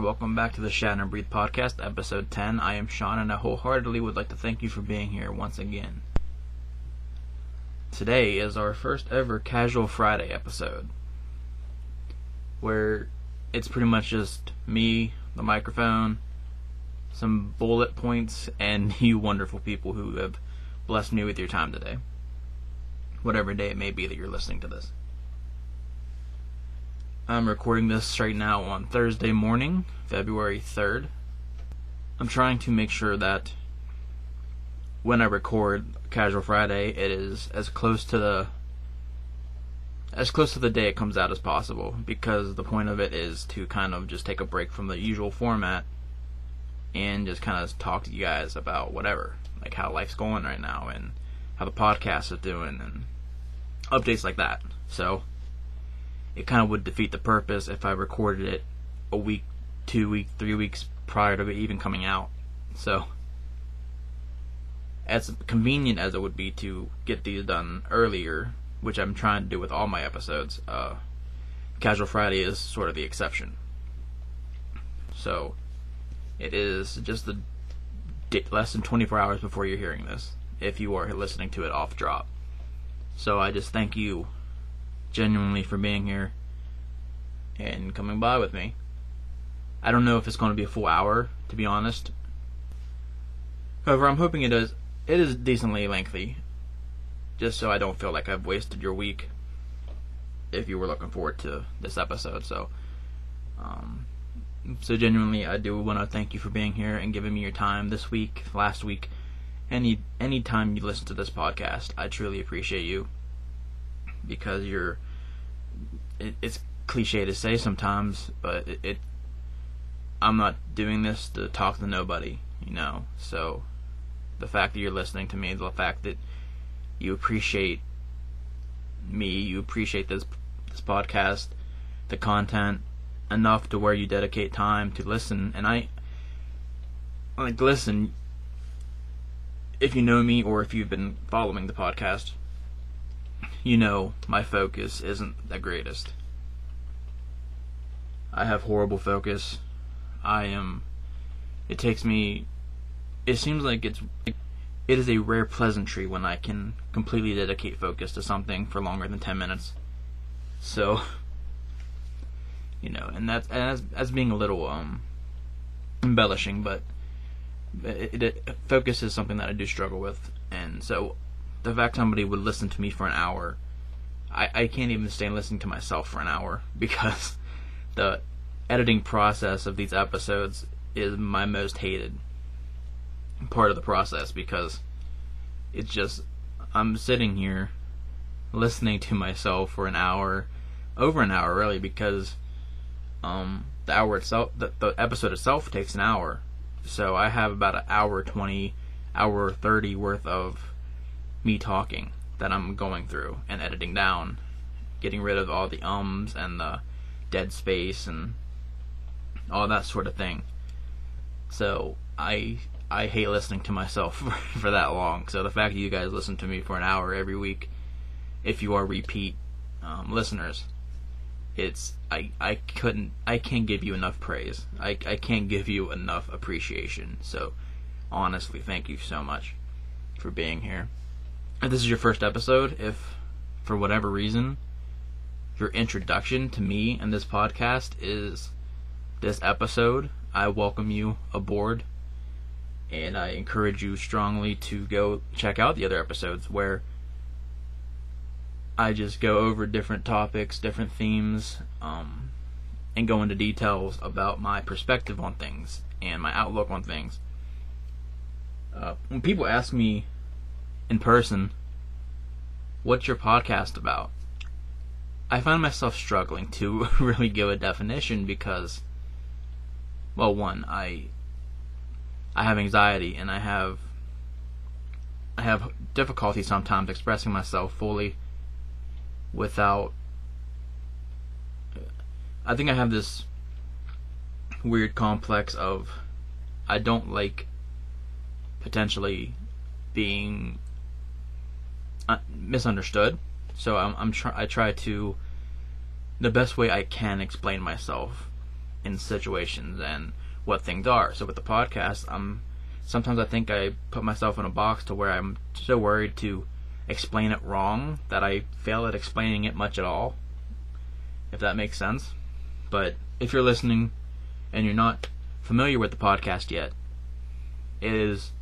Welcome back to the Shatter and Breathe podcast, episode 10. I am Sean, and I wholeheartedly would like to thank you for being here once again. Today is our first ever Casual Friday episode, where it's pretty much just me, the microphone, some bullet points, and you wonderful people who have blessed me with your time today. Whatever day it may be that you're listening to this. I'm recording this right now on Thursday morning, February 3rd. I'm trying to make sure that when I record Casual Friday, it is as close to the as close to the day it comes out as possible because the point of it is to kind of just take a break from the usual format and just kind of talk to you guys about whatever, like how life's going right now and how the podcast is doing and updates like that. So, it kind of would defeat the purpose if I recorded it a week, two weeks, three weeks prior to it even coming out. So, as convenient as it would be to get these done earlier, which I'm trying to do with all my episodes, uh, Casual Friday is sort of the exception. So, it is just the less than 24 hours before you're hearing this, if you are listening to it off drop. So I just thank you genuinely for being here and coming by with me. I don't know if it's going to be a full hour, to be honest. However, I'm hoping it is. It is decently lengthy, just so I don't feel like I've wasted your week. If you were looking forward to this episode, so, um, so genuinely, I do want to thank you for being here and giving me your time this week, last week, any any time you listen to this podcast. I truly appreciate you because you're. It, it's cliche to say sometimes, but it, it. I'm not doing this to talk to nobody, you know. So, the fact that you're listening to me, the fact that you appreciate me, you appreciate this this podcast, the content enough to where you dedicate time to listen, and I like listen. If you know me or if you've been following the podcast, you know my focus isn't the greatest. I have horrible focus. I am. It takes me. It seems like it's. It is a rare pleasantry when I can completely dedicate focus to something for longer than 10 minutes. So. You know, and that's as as being a little um embellishing, but it, it, focus is something that I do struggle with, and so the fact somebody would listen to me for an hour, I, I can't even stand listening to myself for an hour because the editing process of these episodes is my most hated part of the process because it's just I'm sitting here listening to myself for an hour, over an hour really, because um, the hour itself, the, the episode itself takes an hour, so I have about an hour twenty, hour thirty worth of me talking that I'm going through and editing down, getting rid of all the ums and the dead space and all that sort of thing. So I I hate listening to myself for, that long. So the fact that you guys listen to me for an hour every week, if you are repeat um, listeners, it's I I couldn't I can't give you enough praise. I I can't give you enough appreciation. So honestly, thank you so much for being here if this is your first episode, if for whatever reason your introduction to me and this podcast is this episode, I welcome you aboard and I encourage you strongly to go check out the other episodes where I just go over different topics, different themes, um, and go into details about my perspective on things and my outlook on things. Uh, when people ask me in person, what's your podcast about? I find myself struggling to really give a definition because, well, one, I I have anxiety and I have I have difficulty sometimes expressing myself fully without. I think I have this weird complex of I don't like potentially being Uh, misunderstood. So I'm, I'm try I try to the best way I can explain myself in situations and what things are. So with the podcast, I'm sometimes I think I put myself in a box to where I'm so worried to explain it wrong that I fail at explaining it much at all. If that makes sense. But if you're listening and you're not familiar with the podcast yet, it is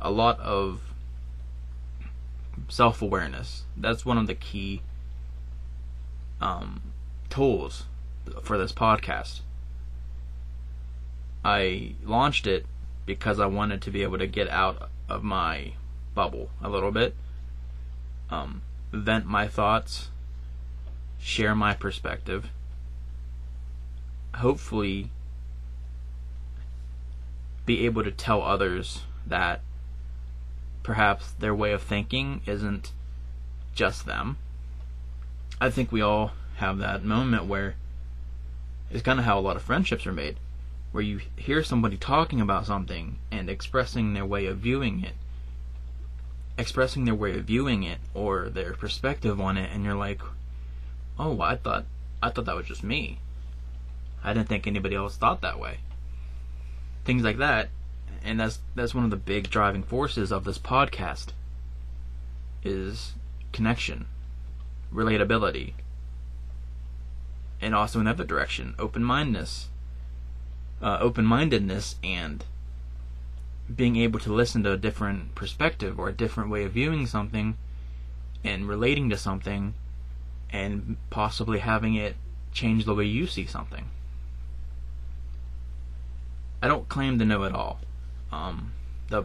a lot of self awareness. That's one of the key um, tools for this podcast. I launched it because I wanted to be able to get out of my bubble a little bit, um, vent my thoughts, share my perspective, hopefully be able to tell others that perhaps their way of thinking isn't just them. I think we all have that moment where it's kind of how a lot of friendships are made, where you hear somebody talking about something and expressing their way of viewing it, expressing their way of viewing it or their perspective on it, and you're like, "Oh, I thought I thought that was just me. I didn't think anybody else thought that way." Things like that, and that's that's one of the big driving forces of this podcast is connection, relatability, and also another direction, open-mindedness, uh, open-mindedness, and being able to listen to a different perspective or a different way of viewing something and relating to something and possibly having it change the way you see something. I don't claim to know it all. Um, the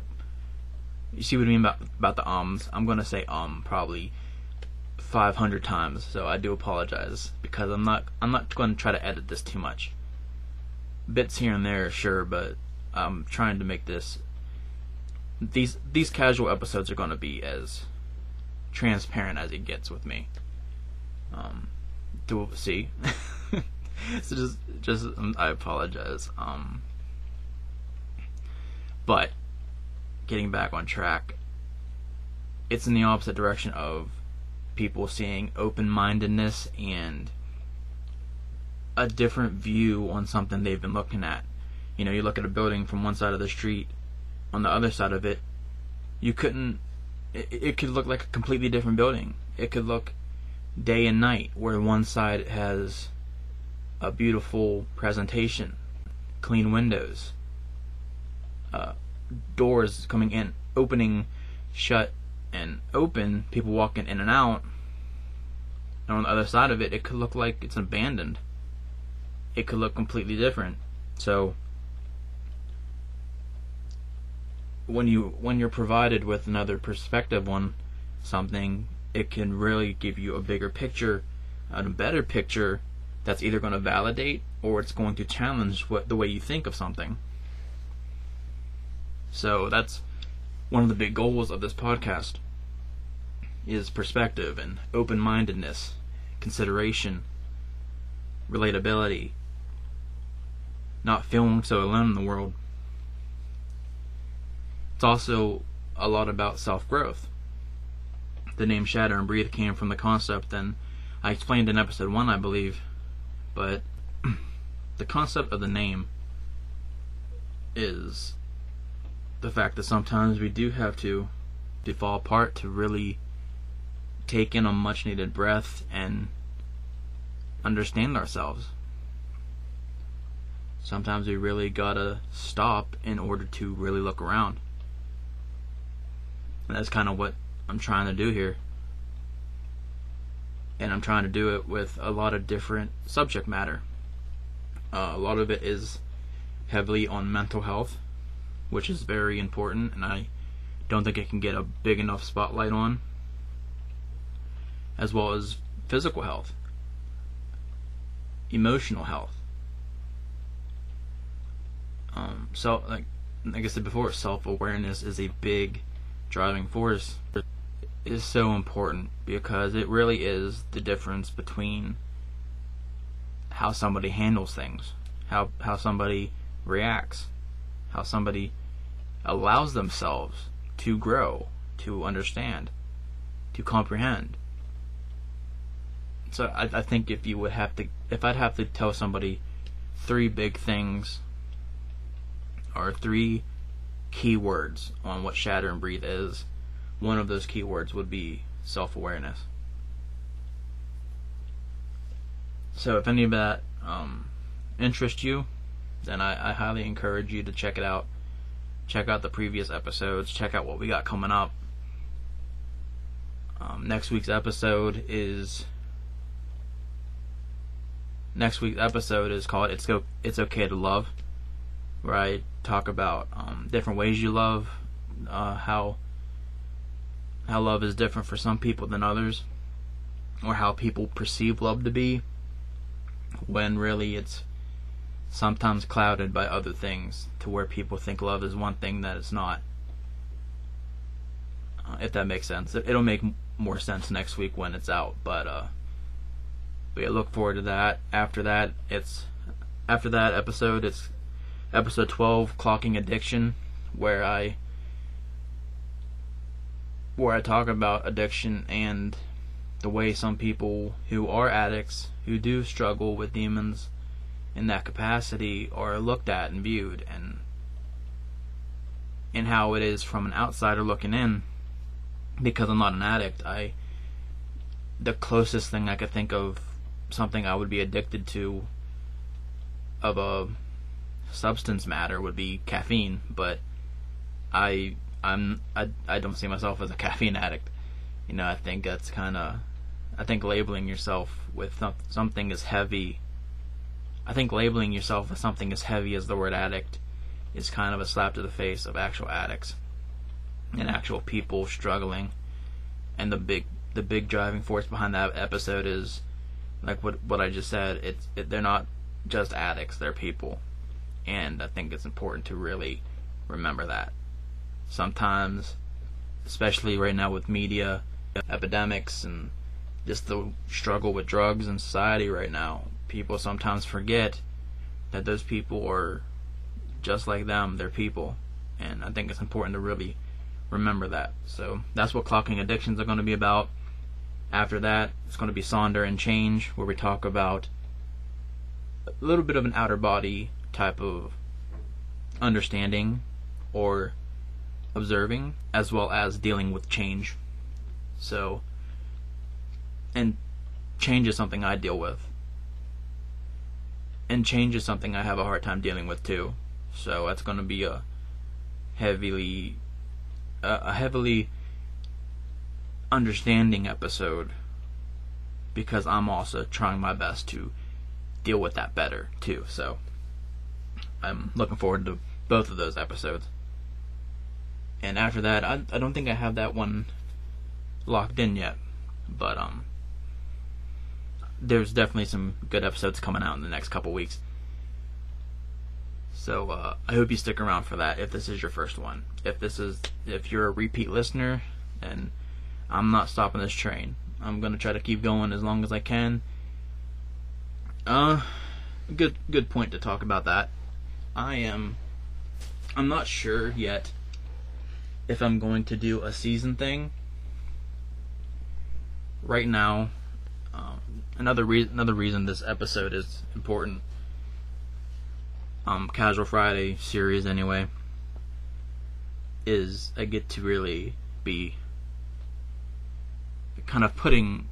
you see what I mean about about the ums? I'm gonna say um probably 500 times, so I do apologize because I'm not I'm not going to try to edit this too much. Bits here and there, sure, but I'm trying to make this these these casual episodes are going to be as transparent as it gets with me. Um, do see. so just just I apologize. Um, but getting back on track, it's in the opposite direction of people seeing open mindedness and a different view on something they've been looking at. You know, you look at a building from one side of the street, on the other side of it, you couldn't. It, it could look like a completely different building. It could look day and night, where one side has a beautiful presentation, clean windows, uh, doors coming in, opening, shut, and open, people walking in and out. And on the other side of it, it could look like it's abandoned. It could look completely different. So when you when you're provided with another perspective on something, it can really give you a bigger picture, a better picture that's either going to validate or it's going to challenge what the way you think of something. So that's one of the big goals of this podcast is perspective and open-mindedness, consideration, relatability, not feeling so alone in the world. It's also a lot about self-growth. The name Shatter and Breathe came from the concept, and I explained in episode one, I believe, but the concept of the name is the fact that sometimes we do have to to fall apart to really take in a much needed breath and understand ourselves. Sometimes we really gotta stop in order to really look around. And that's kind of what I'm trying to do here. And I'm trying to do it with a lot of different subject matter. Uh, a lot of it is heavily on mental health which is very important, and I don't think it can get a big enough spotlight on, as well as physical health, emotional health. Um, so, like, like I said before, self awareness is a big driving force. It is so important because it really is the difference between how somebody handles things, how how somebody reacts, how somebody allows themselves to grow, to understand, to comprehend. So I, I think if you would have to, if I'd have to tell somebody three big things or three keywords on what Shatter and Breathe is. One of those keywords would be self awareness. So if any of that um, interests you, then I, I highly encourage you to check it out. Check out the previous episodes. Check out what we got coming up. Um, next week's episode is next week's episode is called "It's Go It's Okay to Love," where I talk about um, different ways you love, uh, how how love is different for some people than others, or how people perceive love to be, when really it's sometimes clouded by other things to where people think love is one thing that it's not. Uh, if that makes sense, it'll make more sense next week when it's out. But uh, we look forward to that. After that, it's after that episode, it's episode twelve, clocking addiction, where I where I talk about addiction and the way some people who are addicts who do struggle with demons in that capacity are looked at and viewed and and how it is from an outsider looking in because I'm not an addict I the closest thing I could think of something I would be addicted to of a substance matter would be caffeine but I I'm I, I don't see myself as a caffeine addict. You know I think that's kind of I think labeling yourself with something as heavy I think labeling yourself with something as heavy as the word addict is kind of a slap to the face of actual addicts and hmm. actual people struggling. And the big the big driving force behind that episode is like what what I just said. It's it, they're not just addicts; they're people, and I think it's important to really remember that. Sometimes, especially right now with media epidemics and just the struggle with drugs in society right now, people sometimes forget that those people are just like them. They're people. And I think it's important to really remember that. So that's what clocking addictions are going to be about. After that, it's going to be Sonder and Change, where we talk about a little bit of an outer body type of understanding or observing, as well as dealing with change. So, and change is something I deal with and change is something I have a hard time dealing with too. So that's going to be a heavily a heavily understanding episode because I'm also trying my best to deal with that better too. So I'm looking forward to both of those episodes. And after that, I I don't think I have that one locked in yet, but um there's definitely some good episodes coming out in the next couple weeks. So uh, I hope you stick around for that if this is your first one. If this is if you're a repeat listener, and I'm not stopping this train. I'm gonna try to keep going as long as I can. Uh, good good point to talk about that. I am. I'm not sure yet if I'm going to do a season thing. Right now, um, another reason another reason this episode is important. Um, Casual Friday series anyway is I get to really be kind of putting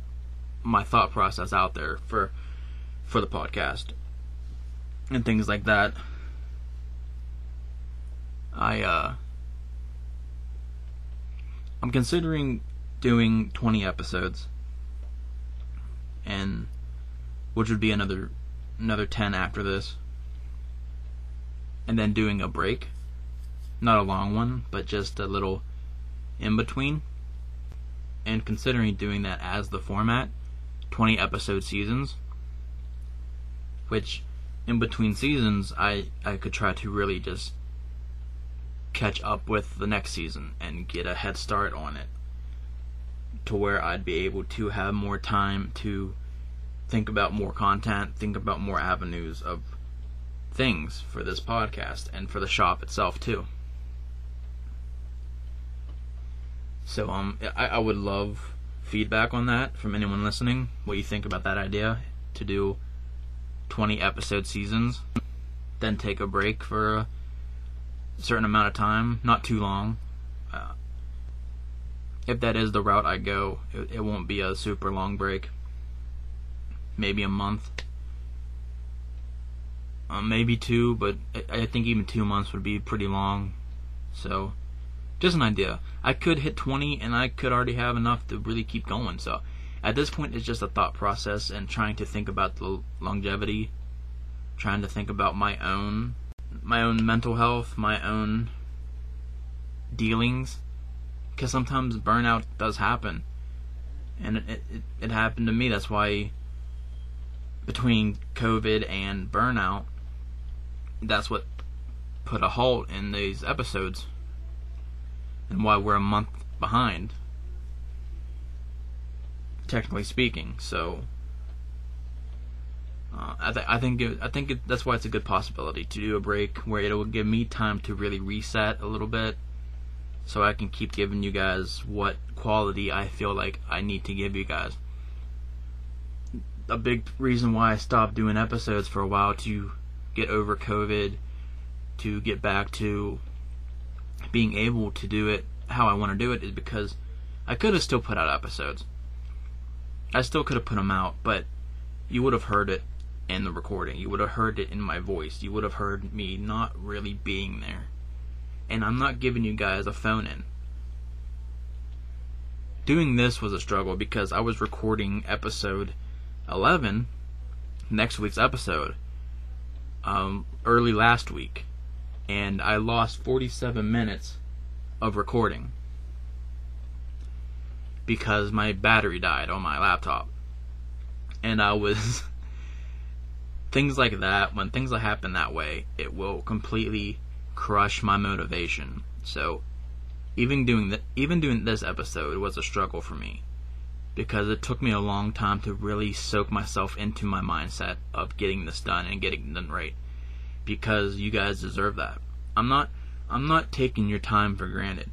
my thought process out there for for the podcast and things like that. I uh I'm considering doing 20 episodes and which would be another another 10 after this. And then doing a break. Not a long one but just a little in between. And considering doing that as the format 20 episode seasons. Which in between seasons I I could try to really just catch up with the next season and get a head start on it to where I'd be able to have more time to think about more content, think about more avenues of things for this podcast and for the shop itself too. So um I, I would love feedback on that from anyone listening. What you think about that idea to do 20 episode seasons, then take a break for a certain amount of time, not too long. If that is the route I go, it, it won't be a super long break. Maybe a month. Uh, maybe two, but I, I think even two months would be pretty long. So, just an idea. I could hit 20 and I could already have enough to really keep going. So, at this point, it's just a thought process and trying to think about the longevity, trying to think about my own, my own mental health, my own dealings, because sometimes burnout does happen, and it, it it happened to me. That's why between COVID and burnout, that's what put a halt in these episodes, and why we're a month behind technically speaking. So uh, I, th- I think it, I think it, that's why it's a good possibility to do a break where it will give me time to really reset a little bit, so I can keep giving you guys what quality I feel like I need to give you guys. A big reason why I stopped doing episodes for a while to get over COVID, to get back to being able to do it how I want to do it is because I could have still put out episodes. I still could have put them out, but you would have heard it in the recording. You would have heard it in my voice. You would have heard me not really being there. And I'm not giving you guys a phone in. Doing this was a struggle because I was recording episode 11, next week's episode, um, early last week. And I lost 47 minutes of recording because my battery died on my laptop. And I was. things like that, when things happen that way, it will completely crush my motivation. So, even doing the, even doing this episode was a struggle for me because it took me a long time to really soak myself into my mindset of getting this done and getting it done right because you guys deserve that. I'm not I'm not taking your time for granted.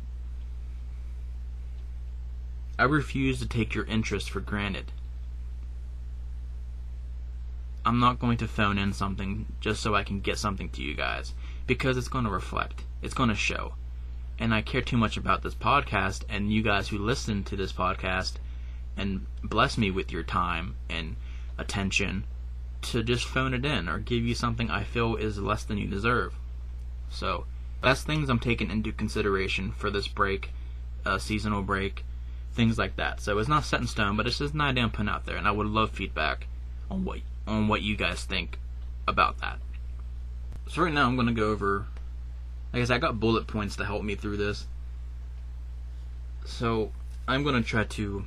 I refuse to take your interest for granted. I'm not going to phone in something just so I can get something to you guys because it's going to reflect, it's going to show. And I care too much about this podcast and you guys who listen to this podcast and bless me with your time and attention to just phone it in or give you something I feel is less than you deserve. So, that's things I'm taking into consideration for this break, uh, seasonal break things like that. So it's not set in stone, but it's just an idea I'm putting out there, and I would love feedback on what on what you guys think about that. So right now I'm gonna go over. I guess I got bullet points to help me through this. So I'm gonna try to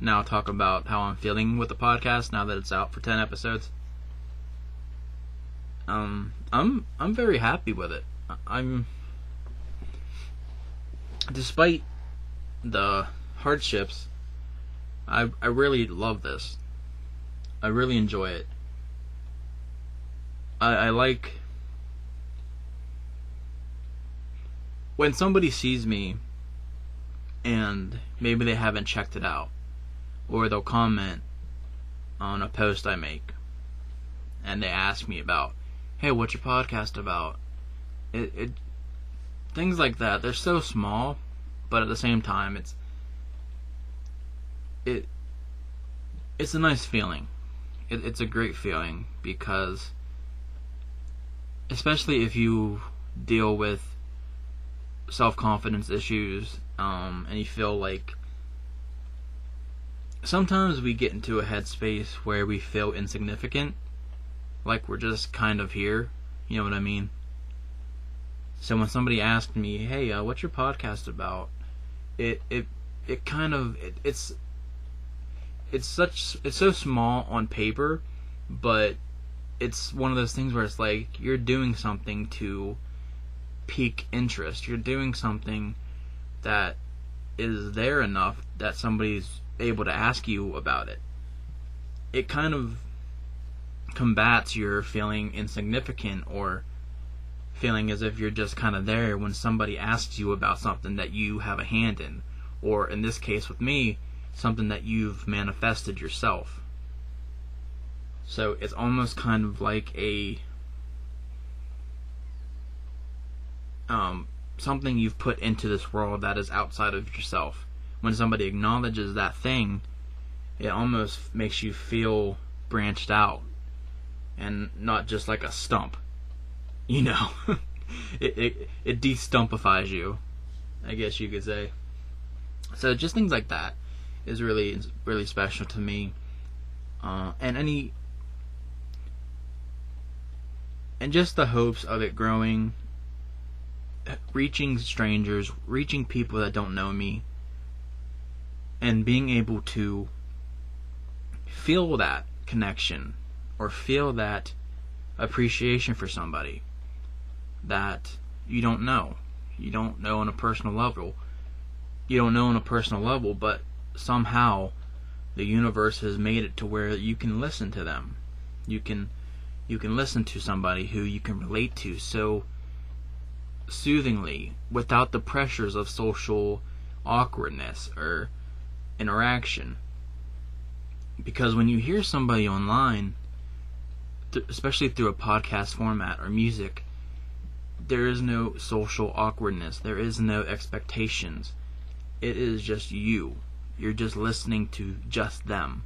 now talk about how I'm feeling with the podcast now that it's out for ten episodes. Um, I'm I'm very happy with it. I'm despite the hardships, I I really love this. I really enjoy it. I, I like when somebody sees me and maybe they haven't checked it out, or they'll comment on a post I make and they ask me about, hey, what's your podcast about? It, it things like that. They're so small, but at the same time, it's it it's a nice feeling. It, it's a great feeling because, especially if you deal with self confidence issues, um, and you feel like sometimes we get into a headspace where we feel insignificant, like we're just kind of here. You know what I mean? So when somebody asked me, "Hey, uh, what's your podcast about?" It it it kind of it, it's it's such it's so small on paper, but it's one of those things where it's like you're doing something to pique interest. You're doing something that is there enough that somebody's able to ask you about it. It kind of combats your feeling insignificant or feeling as if you're just kind of there when somebody asks you about something that you have a hand in. Or in this case with me, something that you've manifested yourself. So it's almost kind of like a um, something you've put into this world that is outside of yourself. When somebody acknowledges that thing, it almost makes you feel branched out and not just like a stump. You know, it, it it destumpifies you, I guess you could say. So just things like that is really really special to me. Uh, and any and just the hopes of it growing reaching strangers, reaching people that don't know me, and being able to feel that connection or feel that appreciation for somebody that you don't know. You don't know on a personal level. You don't know on a personal level, but somehow the universe has made it to where you can listen to them. You can you can listen to somebody who you can relate to so soothingly without the pressures of social awkwardness or interaction. Because when you hear somebody online, especially through a podcast format or music, there is no social awkwardness. There is no expectations. It is just you. You're just listening to just them.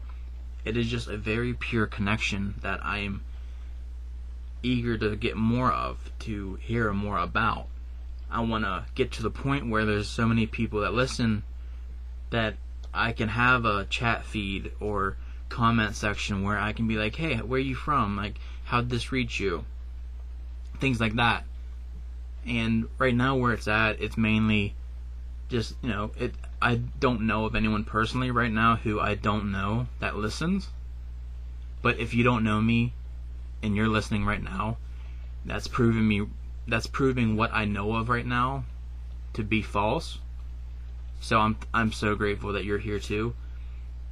It is just a very pure connection that I am eager to get more of, to hear more about. I want to get to the point where there's so many people that listen that I can have a chat feed or comment section where I can be like, "Hey, where are you from? Like, how'd this reach you?" Things like that. And right now, where it's at, it's mainly just you know, it. I don't know of anyone personally right now who I don't know that listens. But if you don't know me and you're listening right now, that's proving me that's proving what I know of right now to be false. So I'm I'm so grateful that you're here too,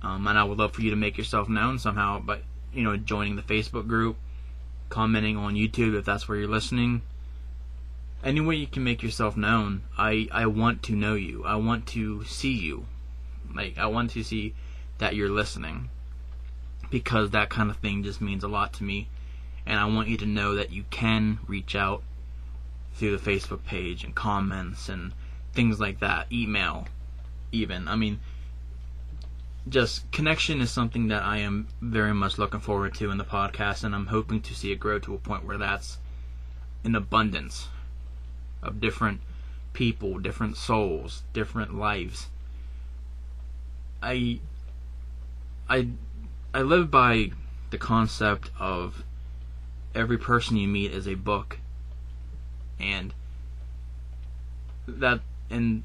um, and I would love for you to make yourself known somehow by you know joining the Facebook group, commenting on YouTube if that's where you're listening. Any way you can make yourself known, I I want to know you. I want to see you, like I want to see that you're listening, because that kind of thing just means a lot to me, and I want you to know that you can reach out through the Facebook page and comments and things like that, email, even. I mean, just connection is something that I am very much looking forward to in the podcast, and I'm hoping to see it grow to a point where that's an abundance of different people, different souls, different lives. I I I live by the concept of every person you meet is a book and that and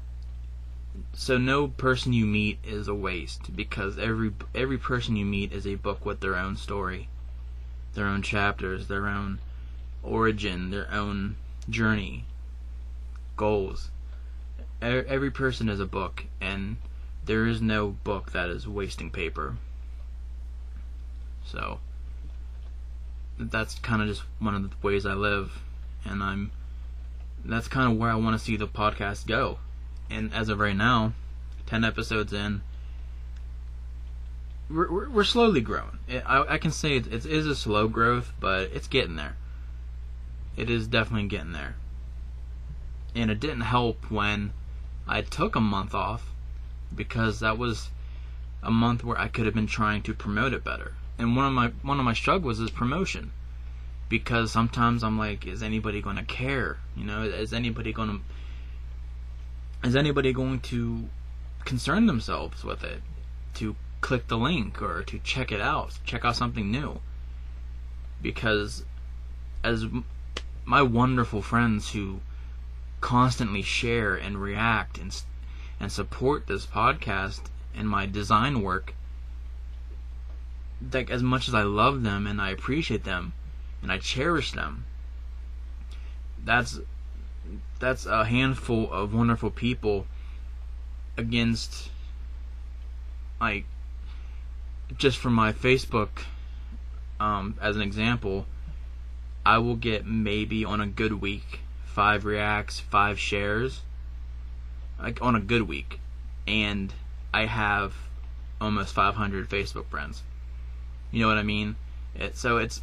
so no person you meet is a waste because every every person you meet is a book with their own story, their own chapters, their own origin, their own journey, goals. Every person is a book, and there is no book that is wasting paper. So that's kind of just one of the ways I live, and I'm that's kind of where I want to see the podcast go. And as of right now, 10 episodes in, we're, we're, we're slowly growing. It, I, I, can say it, it is a slow growth, but it's getting there. It is definitely getting there. And it didn't help when I took a month off because that was a month where I could have been trying to promote it better. And one of my one of my struggles is promotion because sometimes I'm like, is anybody going to care? You know, is anybody going to is anybody going to concern themselves with it to click the link or to check it out, check out something new? Because as my wonderful friends who constantly share and react and and support this podcast and my design work like as much as I love them and I appreciate them and I cherish them. That's that's a handful of wonderful people against like just from my Facebook um, as an example, I will get maybe on a good week five reacts, five shares, like on a good week, and I have almost 500 Facebook friends. You know what I mean? It so it's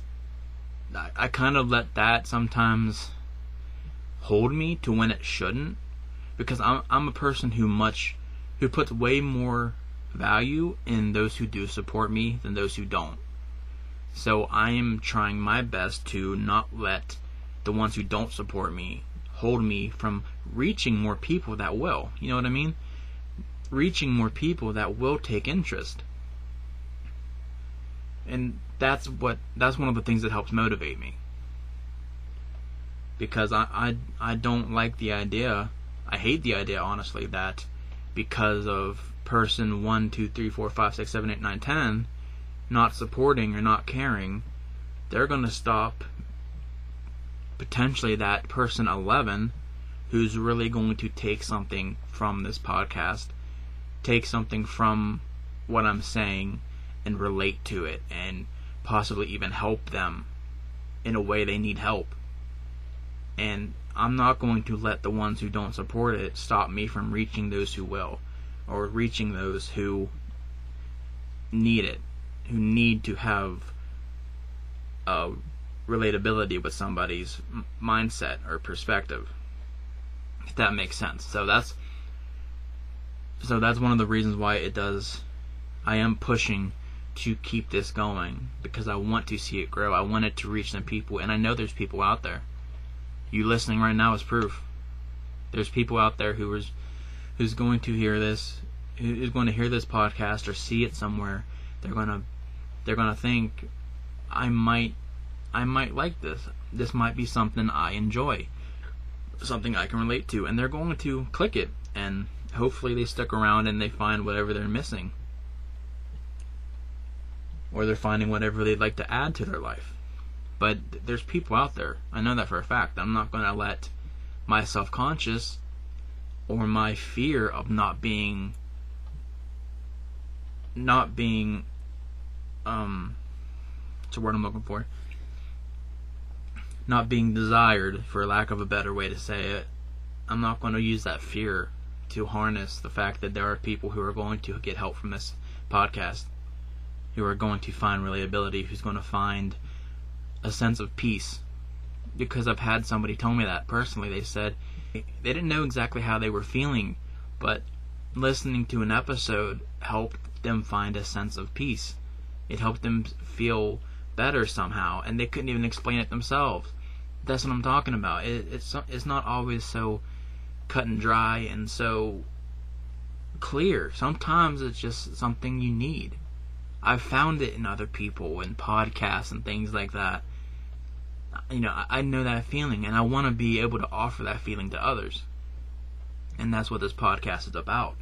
I, I kind of let that sometimes hold me to when it shouldn't because I'm I'm a person who much who puts way more value in those who do support me than those who don't. So I am trying my best to not let the ones who don't support me hold me from reaching more people that will. You know what I mean? Reaching more people that will take interest. And that's what that's one of the things that helps motivate me. Because I I, I don't like the idea I hate the idea honestly that because of person one, two, three, four, five, six, seven, eight, nine, ten not supporting or not caring, they're gonna stop potentially that person 11 who's really going to take something from this podcast, take something from what I'm saying and relate to it and possibly even help them in a way they need help. And I'm not going to let the ones who don't support it stop me from reaching those who will or reaching those who need it, who need to have a relatability with somebody's mindset or perspective. If that makes sense. So that's so that's one of the reasons why it does I am pushing to keep this going because I want to see it grow. I want it to reach some people and I know there's people out there. You listening right now is proof. There's people out there who is who's going to hear this who is going to hear this podcast or see it somewhere. They're to they're to think I might I might like this. This might be something I enjoy. Something I can relate to and they're going to click it and hopefully they stick around and they find whatever they're missing or they're finding whatever they'd like to add to their life. But there's people out there. I know that for a fact. I'm not going to let my self conscious or my fear of not being not being um what's the word I'm looking for? Not being desired, for lack of a better way to say it. I'm not going to use that fear to harness the fact that there are people who are going to get help from this podcast who are going to find reliability, who's going to find a sense of peace. Because I've had somebody tell me that personally. They said they didn't know exactly how they were feeling, but listening to an episode helped them find a sense of peace. It helped them feel better somehow, and they couldn't even explain it themselves. That's what I'm talking about. It, it's it's not always so cut and dry and so clear. Sometimes it's just something you need. I've found it in other people and podcasts and things like that. You know, I, I know that feeling and I want to be able to offer that feeling to others. And that's what this podcast is about.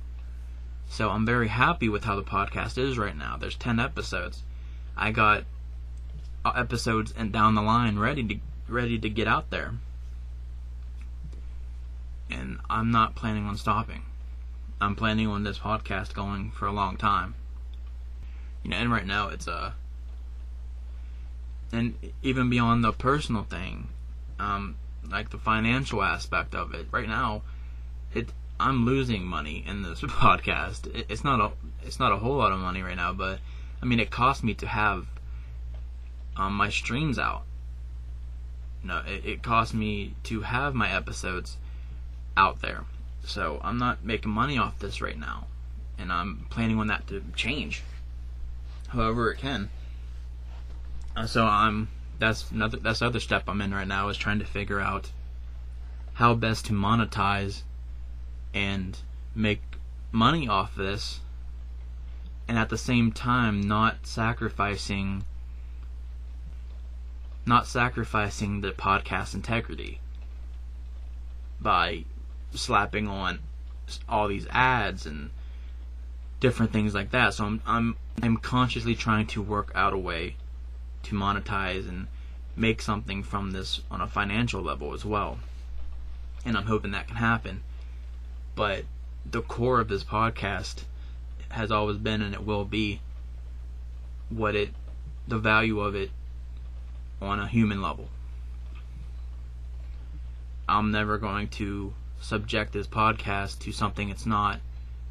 So I'm very happy with how the podcast is right now. There's 10 episodes. I got uh, episodes and down the line ready to ready to get out there. And I'm not planning on stopping. I'm planning on this podcast going for a long time you know, and right now it's uh and even beyond the personal thing, um, like the financial aspect of it, right now, it I'm losing money in this podcast. It, it's not a it's not a whole lot of money right now, but I mean it cost me to have um, my streams out. No, it, it cost me to have my episodes out there. So I'm not making money off this right now, and I'm planning on that to change however it can. Uh, so I'm that's another that's the other step I'm in right now is trying to figure out how best to monetize and make money off this and at the same time not sacrificing not sacrificing the podcast integrity by slapping on all these ads and different things like that. So I'm I'm I'm consciously trying to work out a way to monetize and make something from this on a financial level as well. And I'm hoping that can happen. But the core of this podcast has always been and it will be what it the value of it on a human level. I'm never going to subject this podcast to something it's not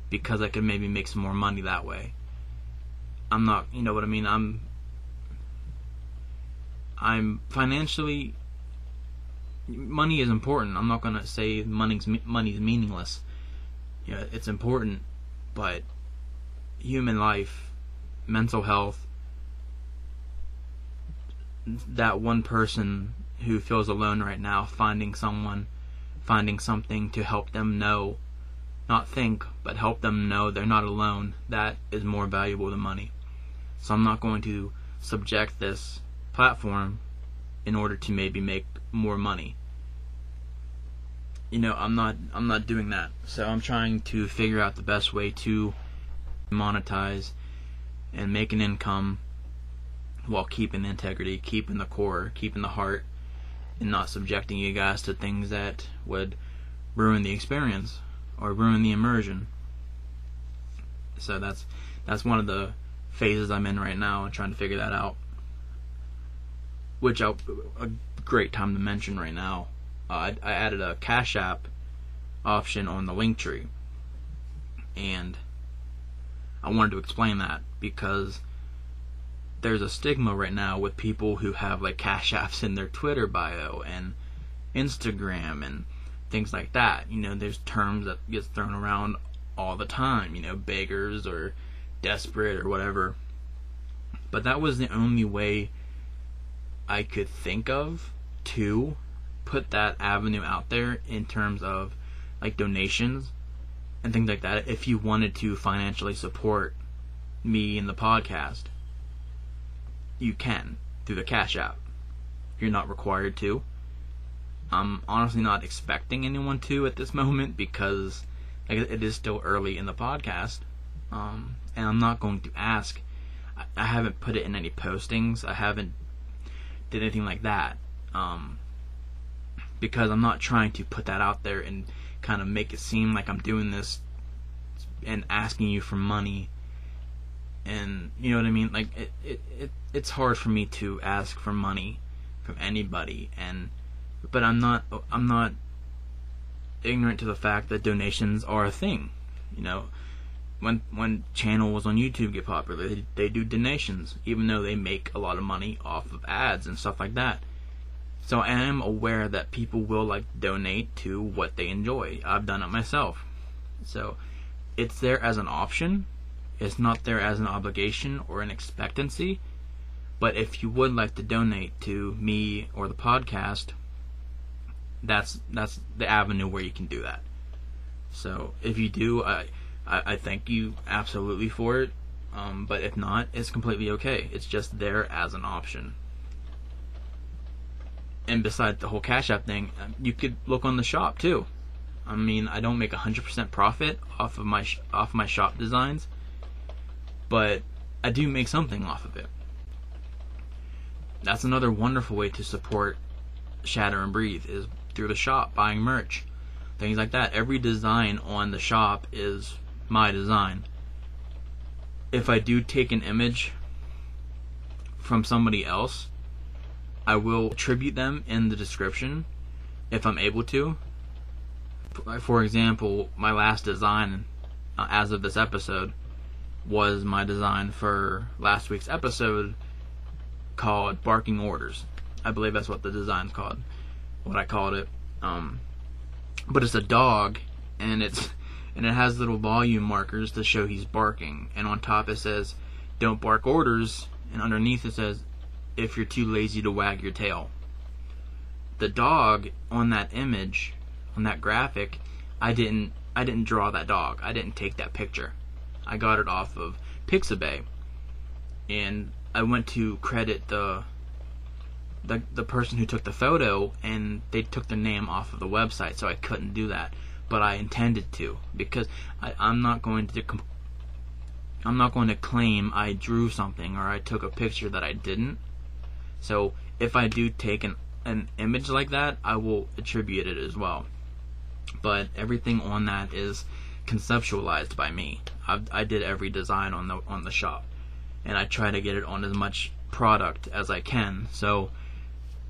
because I could maybe make some more money that way. I'm not, you know what I mean? I'm I'm financially money is important. I'm not gonna say money's money's meaningless. Yeah, it's important, but human life, mental health, that one person who feels alone right now, finding someone, finding something to help them know, not think, but help them know they're not alone, that is more valuable than money. So I'm not going to subject this platform in order to maybe make more money. You know, I'm not I'm not doing that. So I'm trying to figure out the best way to monetize and make an income while keeping the integrity, keeping the core, keeping the heart, and not subjecting you guys to things that would ruin the experience or ruin the immersion. So that's that's one of the phases I'm in right now and trying to figure that out. Which a great time to mention right now. Uh, I, I added a Cash App option on the link tree, and I wanted to explain that because there's a stigma right now with people who have like cash apps in their Twitter bio and Instagram and things like that. You know, there's terms that gets thrown around all the time, you know, beggars or desperate or whatever. But that was the only way I could think of to put that avenue out there in terms of like donations and things like that if you wanted to financially support me and the podcast. You can through the cash app. You're not required to. I'm honestly not expecting anyone to at this moment because it is still early in the podcast um, and i'm not going to ask. I, haven't put it in any postings. I haven't did anything like that. Um, because i'm not trying to put that out there and kind of make it seem like I'm doing this and asking you for money. And you know what I mean? Like it, it, it it's hard for me to ask for money from anybody. And but I'm not I'm not ignorant to the fact that donations are a thing you know when when channels on YouTube get popular they, they do donations even though they make a lot of money off of ads and stuff like that so I am aware that people will like donate to what they enjoy. I've done it myself. So it's there as an option. It's not there as an obligation or an expectancy. But if you would like to donate to me or the podcast, that's that's the avenue where you can do that. So if you do, I I, I thank you absolutely for it. Um, but if not, it's completely okay. It's just there as an option and besides the whole Cash App thing, um, you could look on the shop too. I mean, I don't make 100% profit off of my off my shop designs, but I do make something off of it. That's another wonderful way to support Shatter and Breathe is through the shop, buying merch, things like that. Every design on the shop is my design. If I do take an image from somebody else, I will attribute them in the description if I'm able to. For example, my last design uh, as of this episode was my design for last week's episode called Barking Orders. I believe that's what the design's called, what I called it. Um, but it's a dog, and it's and it has little volume markers to show he's barking. And on top it says, "Don't bark orders," and underneath it says, if you're too lazy to wag your tail. The dog on that image, on that graphic, I didn't I didn't draw that dog. I didn't take that picture. I got it off of Pixabay. And I went to credit the the the person who took the photo and they took the name off of the website so I couldn't do that but I intended to because I, I'm not going to I'm not going to claim I drew something or I took a picture that I didn't so if I do take an, an image like that, I will attribute it as well. But everything on that is conceptualized by me. I've, I did every design on the on the shop, and I try to get it on as much product as I can. So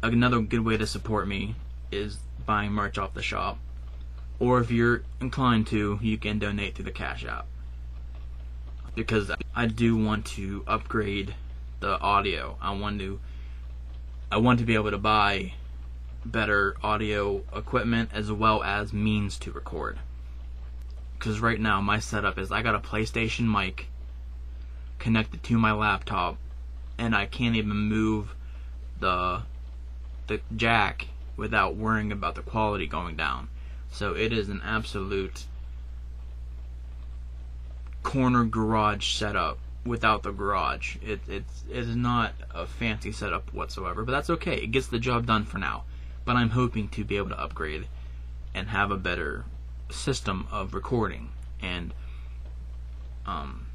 another good way to support me is buying merch off the shop, or if you're inclined to, you can donate through the Cash App. Because I do want to upgrade the audio. I want to I want to be able to buy better audio equipment as well as means to record. Because right now, my setup is I got a PlayStation mic connected to my laptop, and I can't even move the the jack without worrying about the quality going down. So it is an absolute corner garage setup without the garage. It it's it is not a fancy setup whatsoever, but that's okay. It gets the job done for now. But I'm hoping to be able to upgrade and have a better system of recording and um,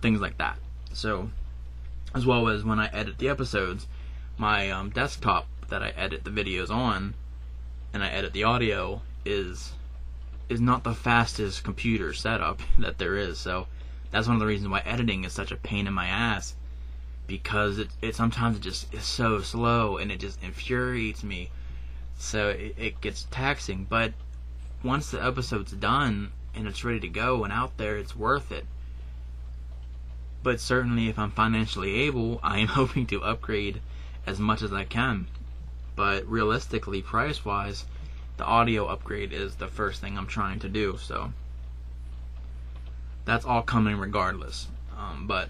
things like that. So, as well as when I edit the episodes, my um, desktop that I edit the videos on and I edit the audio is is not the fastest computer setup that there is. So that's one of the reasons why editing is such a pain in my ass because it, it sometimes it just is so slow and it just infuriates me. So it, it gets taxing. But once the episode's done and it's ready to go and out there, it's worth it. But certainly, if I'm financially able, I am hoping to upgrade as much as I can. But realistically, price wise, the audio upgrade is the first thing I'm trying to do. So that's all coming regardless. Um, but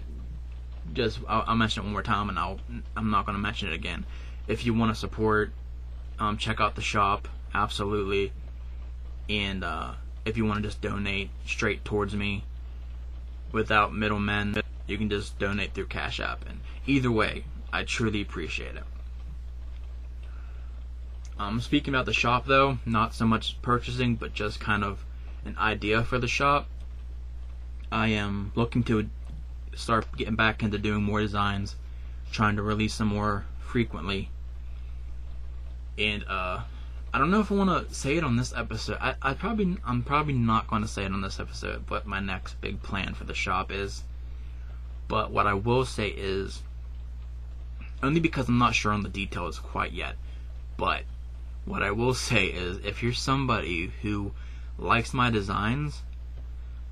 just I'll, I'll, mention it one more time, and I'll I'm not going to mention it again. If you want to support, um, check out the shop absolutely, and uh, if you want to just donate straight towards me without middlemen, you can just donate through Cash App. And either way, I truly appreciate it. Um, speaking about the shop though, not so much purchasing, but just kind of an idea for the shop. I am looking to start getting back into doing more designs, trying to release them more frequently. And uh, I don't know if I want to say it on this episode. I, I probably I'm probably not going to say it on this episode. What my next big plan for the shop is. But what I will say is, only because I'm not sure on the details quite yet. But what I will say is, if you're somebody who likes my designs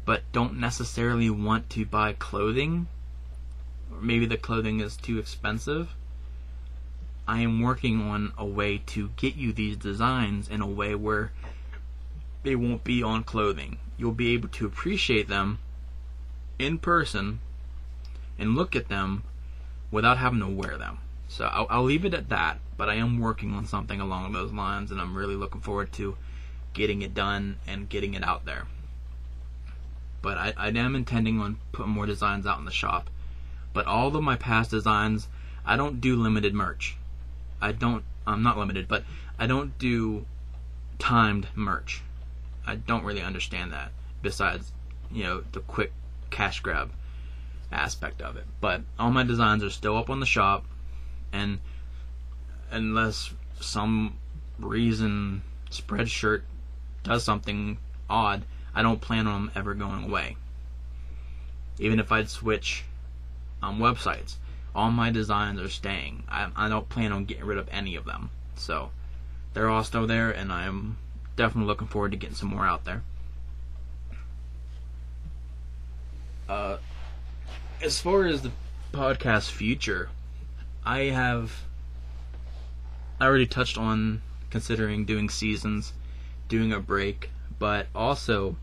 but don't necessarily want to buy clothing, or maybe the clothing is too expensive, I am working on a way to get you these designs in a way where they won't be on clothing. You'll be able to appreciate them in person and look at them without having to wear them. So I'll, I'll, leave it at that, but I am working on something along those lines, and I'm really looking forward to getting it done and getting it out there. But I, I am intending on putting more designs out in the shop. But all of my past designs, I don't do limited merch. I don't, I'm not limited, but I don't do timed merch. I don't really understand that, besides, you know, the quick cash grab aspect of it. But all my designs are still up on the shop and unless some reason Spreadshirt does something odd, I don't plan on them ever going away. Even if I'd switch um, websites, all my designs are staying. I, I don't plan on getting rid of any of them. So they're all still there, and I'm definitely looking forward to getting some more out there. Uh, as far as the podcast future, I have. I already touched on considering doing seasons, doing a break, but also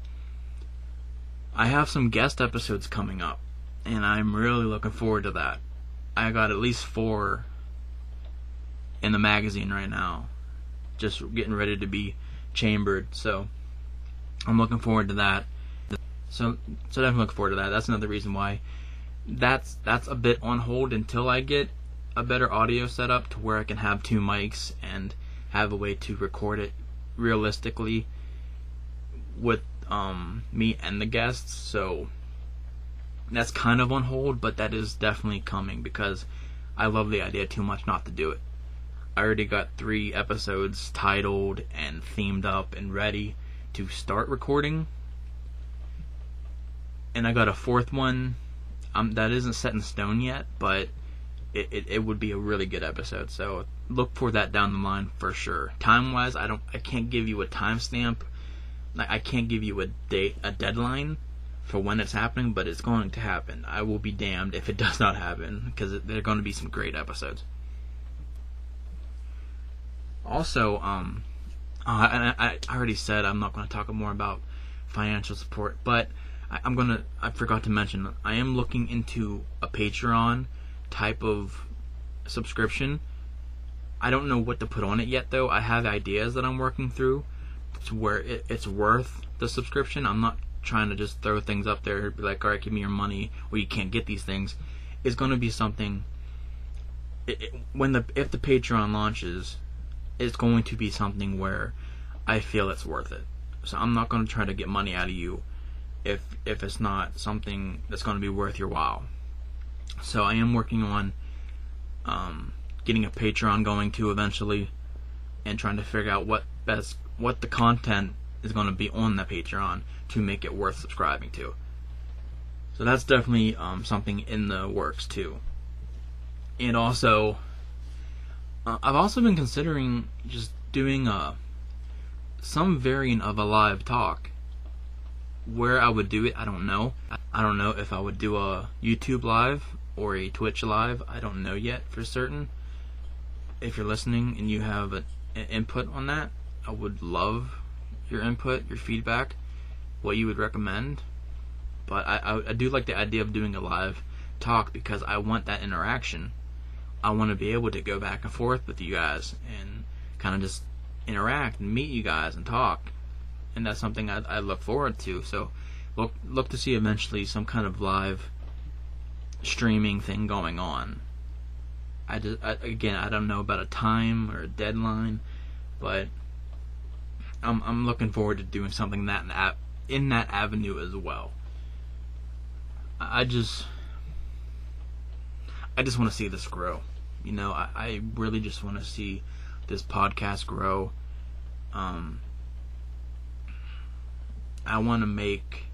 I have some guest episodes coming up, and I'm really looking forward to that. I got at least four in the magazine right now, just getting ready to be chambered. So I'm looking forward to that. So so definitely looking forward to that. That's another reason why that's that's a bit on hold until I get a better audio setup to where I can have two mics and have a way to record it realistically with um, me and the guests. So that's kind of on hold, but that is definitely coming because I love the idea too much not to do it. I already got three episodes titled and themed up and ready to start recording. And I got a fourth one um, that isn't set in stone yet, but it, it, it, would be a really good episode. So look for that down the line for sure. Time wise, I don't I can't give you a timestamp. I can't give you a date a deadline for when it's happening, but it's going to happen. I will be damned if it does not happen because there are going to be some great episodes. Also, um, uh, and I, I already said I'm not going to talk more about financial support, but I, I'm gonna. I forgot to mention I am looking into a Patreon type of subscription. I don't know what to put on it yet, though. I have ideas that I'm working through to where it, it's worth the subscription. I'm not trying to just throw things up there be like, all right, give me your money, or you can't get these things. It's going to be something. It, it, when the if the Patreon launches, it's going to be something where I feel it's worth it. So I'm not going to try to get money out of you if if it's not something that's going to be worth your while. So I am working on um, getting a Patreon going to eventually, and trying to figure out what best what the content is going to be on the Patreon to make it worth subscribing to. So that's definitely um, something in the works too. And also, uh, I've also been considering just doing a some variant of a live talk. Where I would do it, I don't know. I don't know if I would do a YouTube live or a Twitch live. I don't know yet for certain. If you're listening and you have an input on that, I would love your input, your feedback, what you would recommend. But I, I, I do like the idea of doing a live talk because I want that interaction. I want to be able to go back and forth with you guys and kind of just interact and meet you guys and talk. And that's something I, I look forward to. So look look to see eventually some kind of live streaming thing going on. I just I, again I don't know about a time or a deadline, but I'm I'm looking forward to doing something that in that in that avenue as well. I just I just want to see this grow. You know, I, I really just want to see this podcast grow. Um, I want to make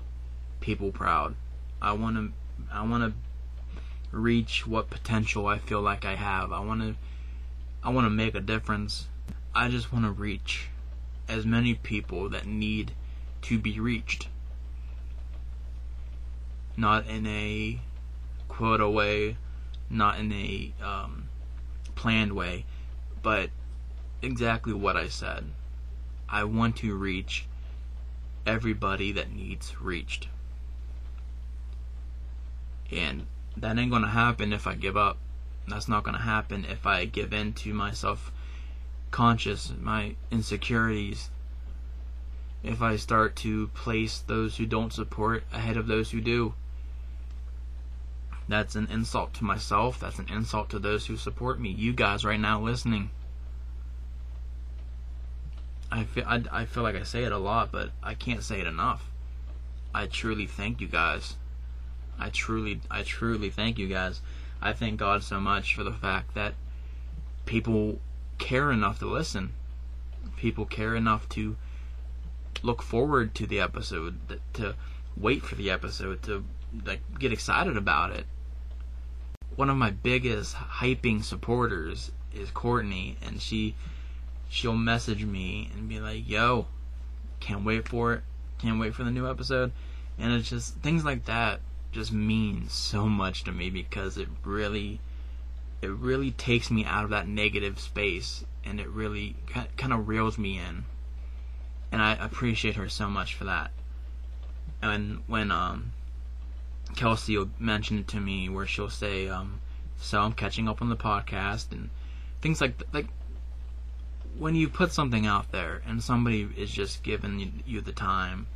people proud. I want to I want to reach what potential I feel like I have. I want to I want to make a difference. I just want to reach as many people that need to be reached. Not in a quota way, not in a um, planned way, but exactly what I said. I want to reach everybody that needs reached. And that ain't to happen if I give up. That's not to happen if I give in to my self conscious, my insecurities. If I start to place those who don't support ahead of those who do. That's an insult to myself. That's an insult to those who support me. You guys right now listening. I feel I, I feel like I say it a lot, but I can't say it enough. I truly thank you guys. I truly I truly thank you guys. I thank God so much for the fact that people care enough to listen. People care enough to look forward to the episode, to wait for the episode, to like get excited about it one of my biggest hyping supporters is Courtney, and she she'll message me and be like, "Yo, can't wait for it, can't wait for the new episode," and it's just things like that just mean so much to me because it really it really takes me out of that negative space and it really kind of reels me in. And I appreciate her so much for that. And when um Kelsey will mention it to me where she'll say, um, "So I'm catching up on the podcast and things like th- like when you put something out there and somebody is just giving you the time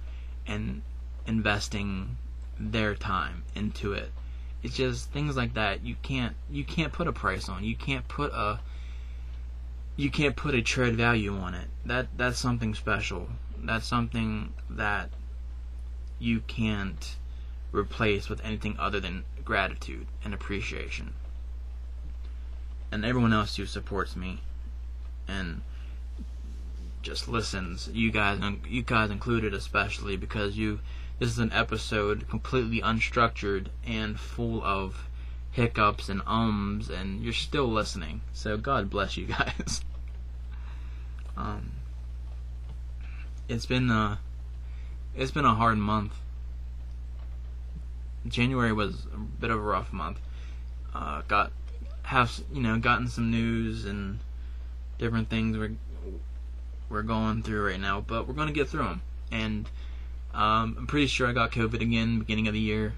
and investing their time into it. It's just things like that you can't you can't put a price on. You can't put a you can't put a trade value on it. That that's something special. That's something that you can't replace with anything other than gratitude and appreciation. And everyone else who supports me and just listens, you guys, you guys included especially because you, this is an episode completely unstructured and full of hiccups and ums, and you're still listening. So God bless you guys. um, it's been a, it's been a hard month January was a bit of a rough month. Uh, got have you know gotten some news and different things. We're we're going through right now, but we're to get through them. And um, I'm pretty sure I got COVID again beginning of the year.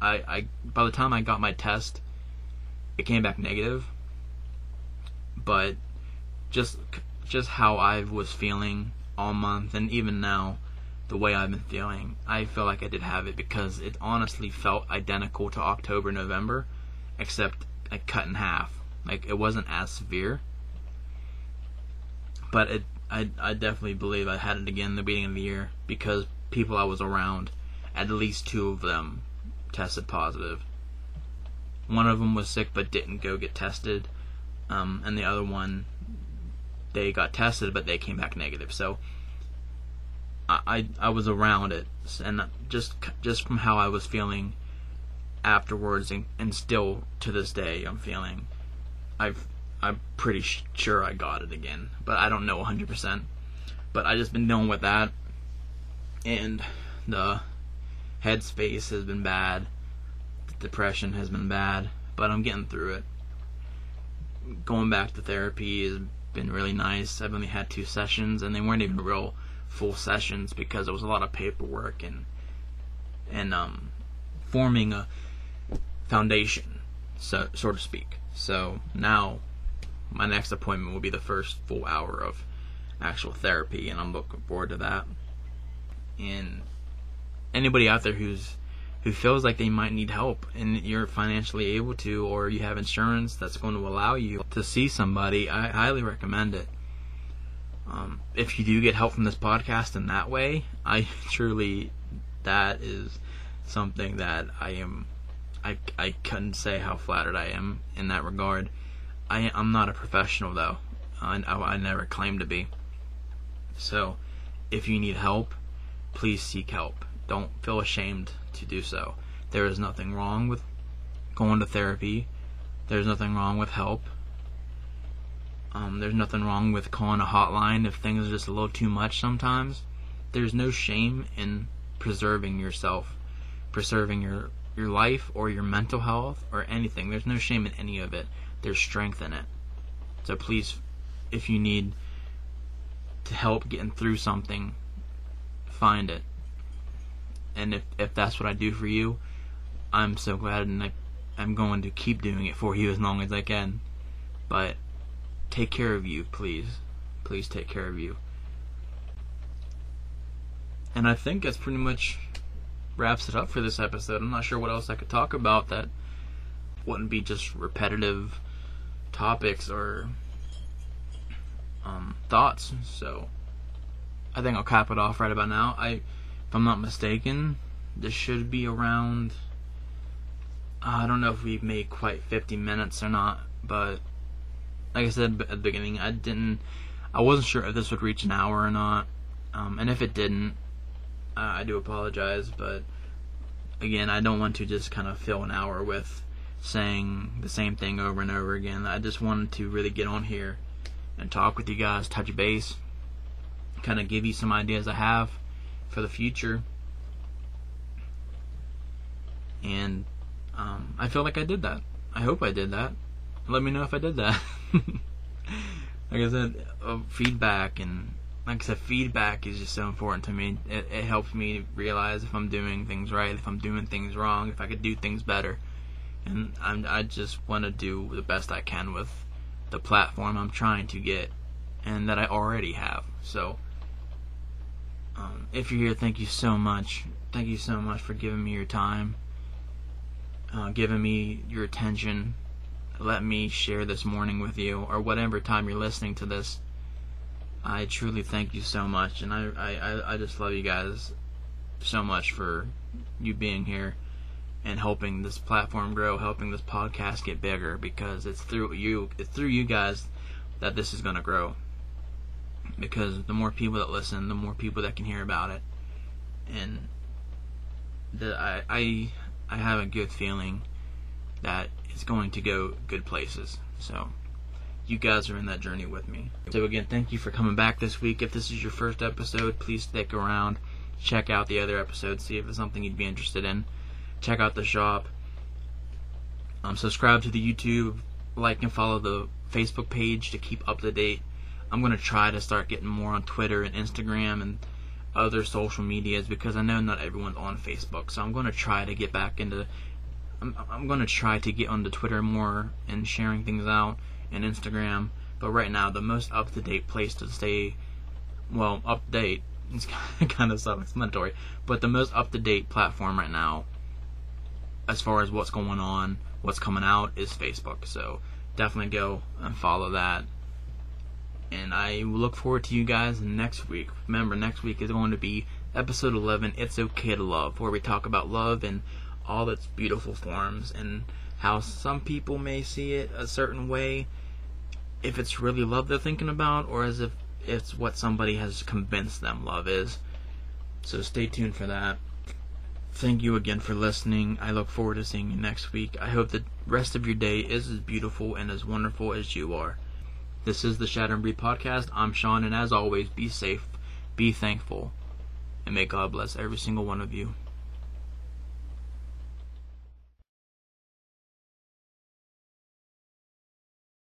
I, I by the time I got my test, it came back negative. But just just how I was feeling all month and even now, the way I've been feeling, I feel like I did have it because it honestly felt identical to October, November, except like cut in half. Like it wasn't as severe, but it I I definitely believe I had it again in the beginning of the year because people I was around, at least two of them, tested positive. One of them was sick but didn't go get tested, um, and the other one, they got tested but they came back negative. So I I, I was around it, and just just from how I was feeling afterwards, and, and still to this day, I'm feeling. I've I'm pretty sure I got it again, but I don't know 100%. But I just been dealing with that, and the headspace has been bad, the depression has been bad, but I'm getting through it. Going back to therapy has been really nice. I've only had two sessions, and they weren't even real full sessions because it was a lot of paperwork and and um, forming a foundation, so so to speak. So now my next appointment will be the first full hour of actual therapy, and I'm looking forward to that. And anybody out there who's who feels like they might need help and you're financially able to, or you have insurance that's going to allow you to see somebody, I highly recommend it. Um, if you do get help from this podcast in that way, I truly, that is something that I am, I, I couldn't say how flattered I am in that regard. I, I'm not a professional though. I, I, I never claim to be. So, if you need help, please seek help. Don't feel ashamed to do so. There is nothing wrong with going to therapy. There's nothing wrong with help. Um, there's nothing wrong with calling a hotline if things are just a little too much sometimes. There's no shame in preserving yourself, preserving your your life or your mental health or anything. There's no shame in any of it there's strength in it. So please, if you need to help getting through something, find it. And if, if that's what I do for you, I'm so glad and I, I'm going to keep doing it for you as long as I can. But take care of you, please. Please take care of you. And I think that's pretty much wraps it up for this episode. I'm not sure what else I could talk about that wouldn't be just repetitive topics or um, thoughts. So I think I'll cap it off right about now. I, if I'm not mistaken, this should be around. I don't know if we've made quite 50 minutes or not, but like I said at the beginning, I didn't. I wasn't sure if this would reach an hour or not, um, and if it didn't, uh, I do apologize. But again, I don't want to just kind of fill an hour with saying the same thing over and over again. I just wanted to really get on here and talk with you guys, touch base, kind of give you some ideas I have for the future. And um, I feel like I did that. I hope I did that. Let me know if I did that. like I said, uh, feedback and like I said, feedback is just so important to me. It, it helps me realize if I'm doing things right, if I'm doing things wrong, if I could do things better and I'm, I just want to do the best I can with the platform I'm trying to get and that I already have. So, um, if you're here, thank you so much. Thank you so much for giving me your time, uh, giving me your attention. Let me share this morning with you, or whatever time you're listening to this. I truly thank you so much, and I, I, I just love you guys so much for you being here and helping this platform grow, helping this podcast get bigger because it's through you it's through you guys that this is going to grow. Because the more people that listen, the more people that can hear about it. And the, I I I have a good feeling that it's going to go good places. So you guys are in that journey with me. So again, thank you for coming back this week. If this is your first episode, please stick around, check out the other episodes, see if it's something you'd be interested in check out the shop. Um, subscribe to the YouTube, like and follow the Facebook page to keep up to date I'm gonna try to start getting more on Twitter and Instagram and other social medias because I know not everyone's on Facebook. So I'm gonna try to get back into. I'm, I'm gonna try to get onto Twitter more and sharing things out and Instagram. But right now, the most up to date place to stay, well, up to date. It's kind of self-explanatory, but the most up to date platform right now, as far as what's going on, what's coming out, is Facebook. So definitely go and follow that and I look forward to you guys next week. Remember, next week is going to be episode 11, It's Okay to Love, where we talk about love and all its beautiful forms and how some people may see it a certain way if it's really love they're thinking about or as if it's what somebody has convinced them love is. So stay tuned for that. Thank you again for listening. I look forward to seeing you next week. I hope the rest of your day is as beautiful and as wonderful as you are. This is the Shatter and Breathe podcast. I'm Sean, and as always, be safe, be thankful, and may God bless every single one of you.